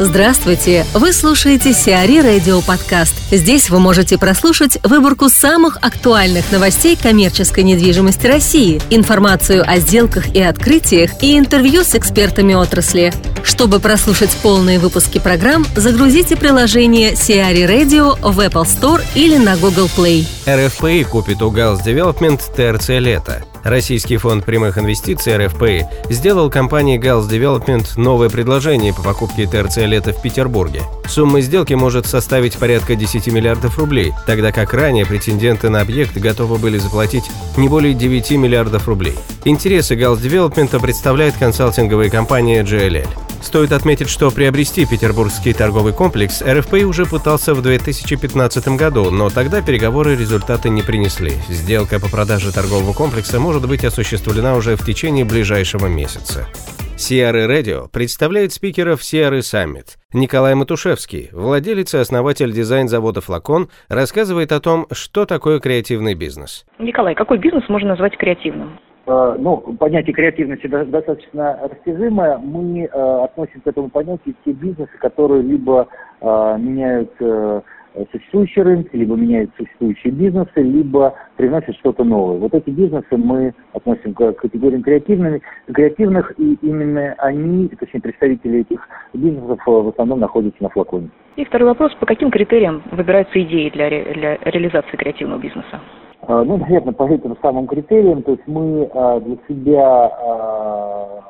Здравствуйте! Вы слушаете Сиари Радио Подкаст. Здесь вы можете прослушать выборку самых актуальных новостей коммерческой недвижимости России, информацию о сделках и открытиях и интервью с экспертами отрасли. Чтобы прослушать полные выпуски программ, загрузите приложение Сиари Radio в Apple Store или на Google Play. РФПИ купит у Галс Development ТРЦ «Лето». Российский фонд прямых инвестиций РФПИ сделал компании Gals Development новое предложение по покупке ТРЦ «Лето» в Петербурге. Сумма сделки может составить порядка 10 миллиардов рублей, тогда как ранее претенденты на объект готовы были заплатить не более 9 миллиардов рублей. Интересы Gals Development представляет консалтинговая компания GLL. Стоит отметить, что приобрести петербургский торговый комплекс РФП уже пытался в 2015 году, но тогда переговоры результаты не принесли. Сделка по продаже торгового комплекса может быть осуществлена уже в течение ближайшего месяца. Сиары Радио представляет спикеров Сиары Саммит. Николай Матушевский, владелец и основатель дизайн-завода «Флакон», рассказывает о том, что такое креативный бизнес. Николай, какой бизнес можно назвать креативным? Э, ну, понятие креативности достаточно растяжимое. Мы э, относим к этому понятию те бизнесы, которые либо э, меняют существующие рынки, либо меняют существующие бизнесы, либо приносят что-то новое. Вот эти бизнесы мы относим к категориям креативными, креативных, и именно они, точнее представители этих бизнесов в основном находятся на флаконе. И второй вопрос, по каким критериям выбираются идеи для, ре, для реализации креативного бизнеса? А, ну, наверное, по этим самым критериям, то есть мы а, для себя а,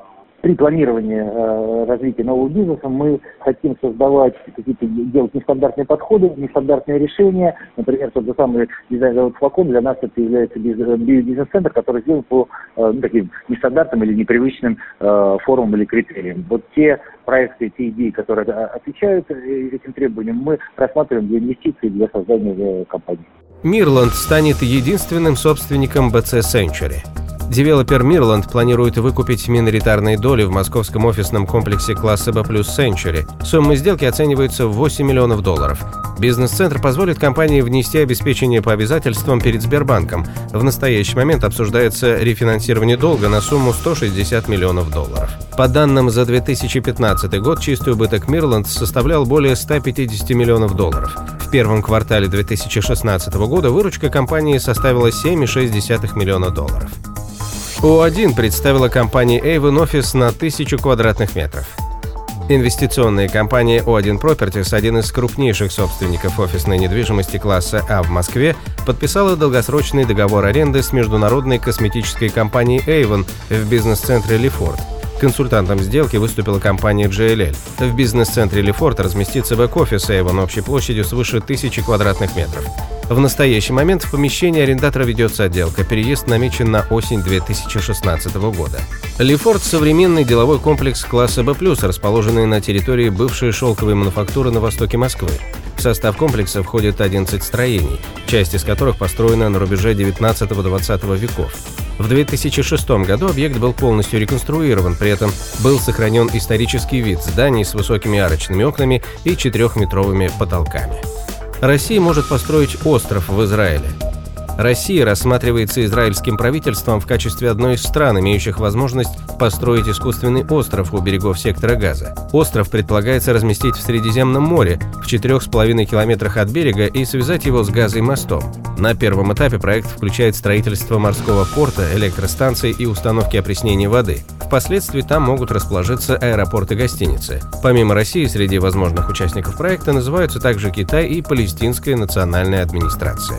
при планировании развития нового бизнеса мы хотим создавать какие-то, делать нестандартные подходы, нестандартные решения. Например, тот же самый дизайн завод флакон для нас это является бизнес-центр, который сделан по ну, таким нестандартным или непривычным формам или критериям. Вот те проекты, те идеи, которые отвечают э, этим требованиям, мы рассматриваем для инвестиций для создания э, компании. Мирланд станет единственным собственником BC Century. Девелопер Мирланд планирует выкупить миноритарные доли в московском офисном комплексе класса B Century. Сумма сделки оценивается в 8 миллионов долларов. Бизнес-центр позволит компании внести обеспечение по обязательствам перед Сбербанком. В настоящий момент обсуждается рефинансирование долга на сумму 160 миллионов долларов. По данным за 2015 год, чистый убыток Мирланд составлял более 150 миллионов долларов. В первом квартале 2016 года выручка компании составила 7,6 миллиона долларов. О1 представила компании Avon Office на 1000 квадратных метров. Инвестиционная компания O1 Properties, один из крупнейших собственников офисной недвижимости класса А в Москве, подписала долгосрочный договор аренды с международной косметической компанией Avon в бизнес-центре Лефорт. Консультантом сделки выступила компания JLL. В бизнес-центре Лефорт разместится бэк-офис Avon общей площадью свыше тысячи квадратных метров. В настоящий момент в помещении арендатора ведется отделка. Переезд намечен на осень 2016 года. Лефорт – современный деловой комплекс класса B+, расположенный на территории бывшей шелковой мануфактуры на востоке Москвы. В состав комплекса входит 11 строений, часть из которых построена на рубеже 19-20 веков. В 2006 году объект был полностью реконструирован, при этом был сохранен исторический вид зданий с высокими арочными окнами и четырехметровыми потолками. Россия может построить остров в Израиле. Россия рассматривается израильским правительством в качестве одной из стран, имеющих возможность построить искусственный остров у берегов сектора Газа. Остров предполагается разместить в Средиземном море, в 4,5 километрах от берега и связать его с Газой мостом. На первом этапе проект включает строительство морского порта, электростанции и установки опреснения воды. Впоследствии там могут расположиться аэропорты и гостиницы. Помимо России, среди возможных участников проекта называются также Китай и Палестинская национальная администрация.